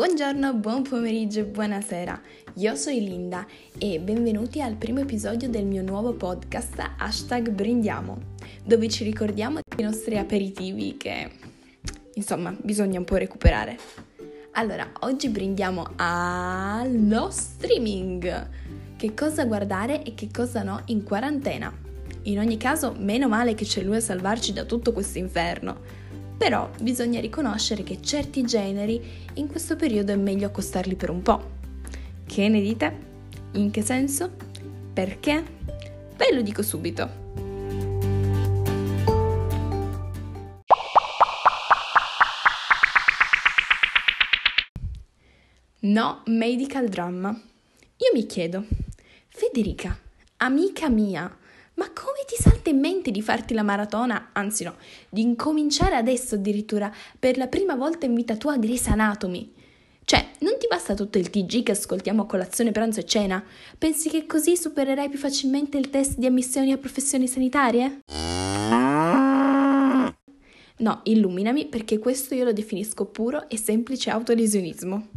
Buongiorno, buon pomeriggio buonasera. Io sono Linda e benvenuti al primo episodio del mio nuovo podcast hashtag Brindiamo, dove ci ricordiamo dei nostri aperitivi che, insomma, bisogna un po' recuperare. Allora, oggi brindiamo allo streaming. Che cosa guardare e che cosa no in quarantena. In ogni caso, meno male che c'è lui a salvarci da tutto questo inferno però bisogna riconoscere che certi generi in questo periodo è meglio accostarli per un po'. Che ne dite? In che senso? Perché? Ve lo dico subito. No medical drama. Io mi chiedo, Federica, amica mia, ma come ti salta in mente di farti la maratona, anzi no, di incominciare adesso addirittura per la prima volta in vita tua Grey's Anatomy? Cioè, non ti basta tutto il TG che ascoltiamo a colazione, pranzo e cena? Pensi che così supererai più facilmente il test di ammissione a professioni sanitarie? No, illuminami perché questo io lo definisco puro e semplice autolesionismo.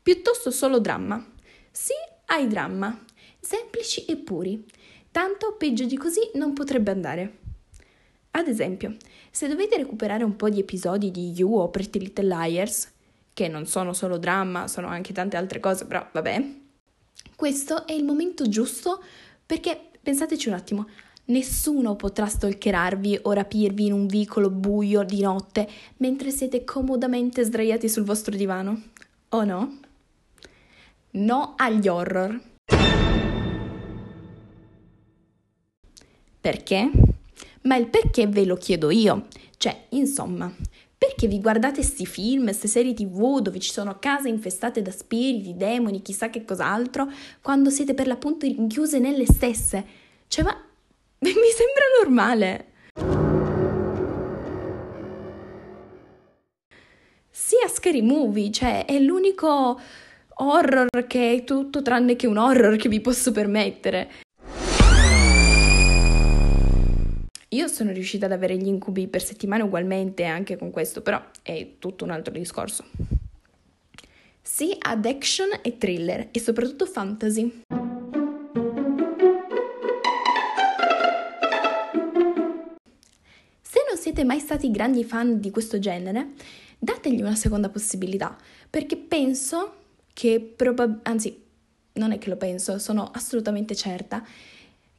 Piuttosto solo dramma. Sì, hai dramma. Semplici e puri tanto peggio di così non potrebbe andare. Ad esempio, se dovete recuperare un po' di episodi di You o Pretty Little Liars, che non sono solo dramma, sono anche tante altre cose, però vabbè, questo è il momento giusto perché pensateci un attimo, nessuno potrà stalkerarvi o rapirvi in un vicolo buio di notte mentre siete comodamente sdraiati sul vostro divano, o no? No agli horror. Perché? Ma il perché ve lo chiedo io. Cioè, insomma, perché vi guardate sti film, queste serie tv dove ci sono case infestate da spiriti, demoni, chissà che cos'altro, quando siete per l'appunto rinchiuse nelle stesse? Cioè, ma mi sembra normale. Sì, a Scary Movie, cioè, è l'unico horror che è tutto tranne che un horror che vi posso permettere. Io sono riuscita ad avere gli incubi per settimane ugualmente anche con questo, però è tutto un altro discorso. Sì ad action e thriller e soprattutto fantasy. Se non siete mai stati grandi fan di questo genere, dategli una seconda possibilità, perché penso che probabilmente, anzi, non è che lo penso, sono assolutamente certa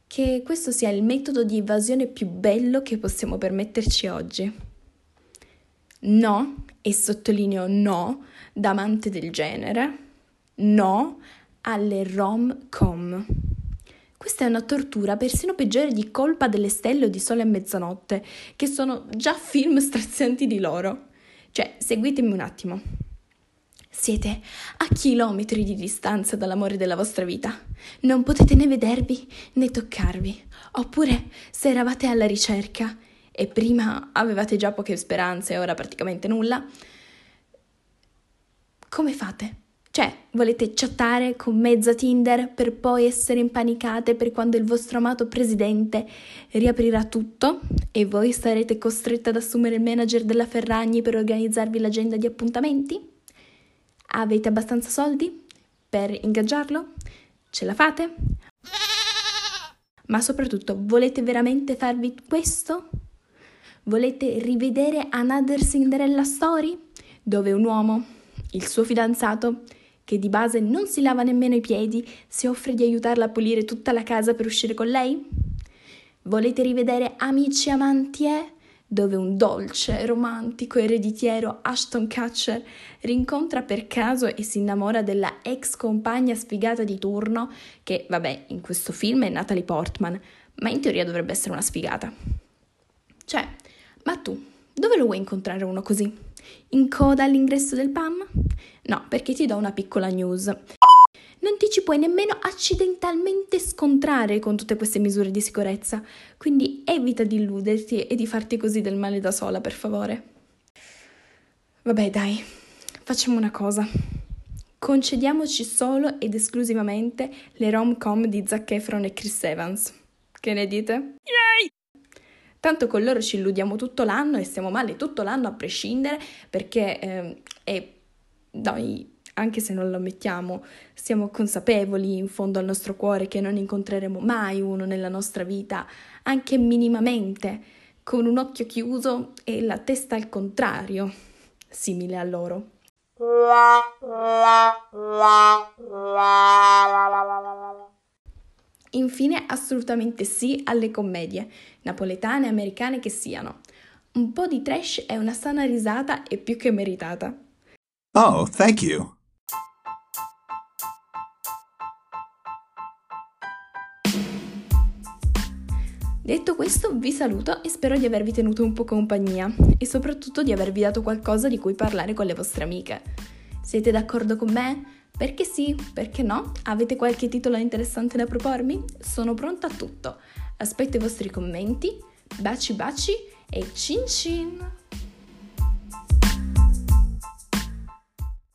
che questo sia il metodo di evasione più bello che possiamo permetterci oggi. No, e sottolineo no, da amante del genere, no alle rom-com. Questa è una tortura persino peggiore di Colpa delle stelle o di Sole a mezzanotte, che sono già film strazianti di loro. Cioè, seguitemi un attimo. Siete a chilometri di distanza dall'amore della vostra vita. Non potete né vedervi né toccarvi. Oppure, se eravate alla ricerca e prima avevate già poche speranze e ora praticamente nulla, come fate? Cioè, volete chattare con mezza Tinder per poi essere impanicate per quando il vostro amato presidente riaprirà tutto e voi sarete costrette ad assumere il manager della Ferragni per organizzarvi l'agenda di appuntamenti? Avete abbastanza soldi per ingaggiarlo? Ce la fate? Ma soprattutto, volete veramente farvi questo? Volete rivedere Another Cinderella Story? Dove un uomo, il suo fidanzato, che di base non si lava nemmeno i piedi, si offre di aiutarla a pulire tutta la casa per uscire con lei? Volete rivedere Amici Amanti e? Dove un dolce, romantico, ereditiero Ashton Kutcher rincontra per caso e si innamora della ex compagna sfigata di turno, che vabbè, in questo film è Natalie Portman, ma in teoria dovrebbe essere una sfigata. Cioè, ma tu, dove lo vuoi incontrare uno così? In coda all'ingresso del PAM? No, perché ti do una piccola news non ti ci puoi nemmeno accidentalmente scontrare con tutte queste misure di sicurezza, quindi evita di illuderti e di farti così del male da sola, per favore. Vabbè, dai, facciamo una cosa. Concediamoci solo ed esclusivamente le rom-com di Zac Efron e Chris Evans. Che ne dite? Yay! Tanto con loro ci illudiamo tutto l'anno e stiamo male tutto l'anno a prescindere perché eh, è noi, anche se non lo ammettiamo, siamo consapevoli in fondo al nostro cuore che non incontreremo mai uno nella nostra vita, anche minimamente, con un occhio chiuso e la testa al contrario, simile a loro. Infine, assolutamente sì alle commedie, napoletane e americane che siano. Un po' di trash e una sana risata è più che meritata. Oh, thank you. Detto questo, vi saluto e spero di avervi tenuto un po' compagnia e soprattutto di avervi dato qualcosa di cui parlare con le vostre amiche. Siete d'accordo con me? Perché sì, perché no? Avete qualche titolo interessante da propormi? Sono pronta a tutto. Aspetto i vostri commenti. Baci baci e cin cin!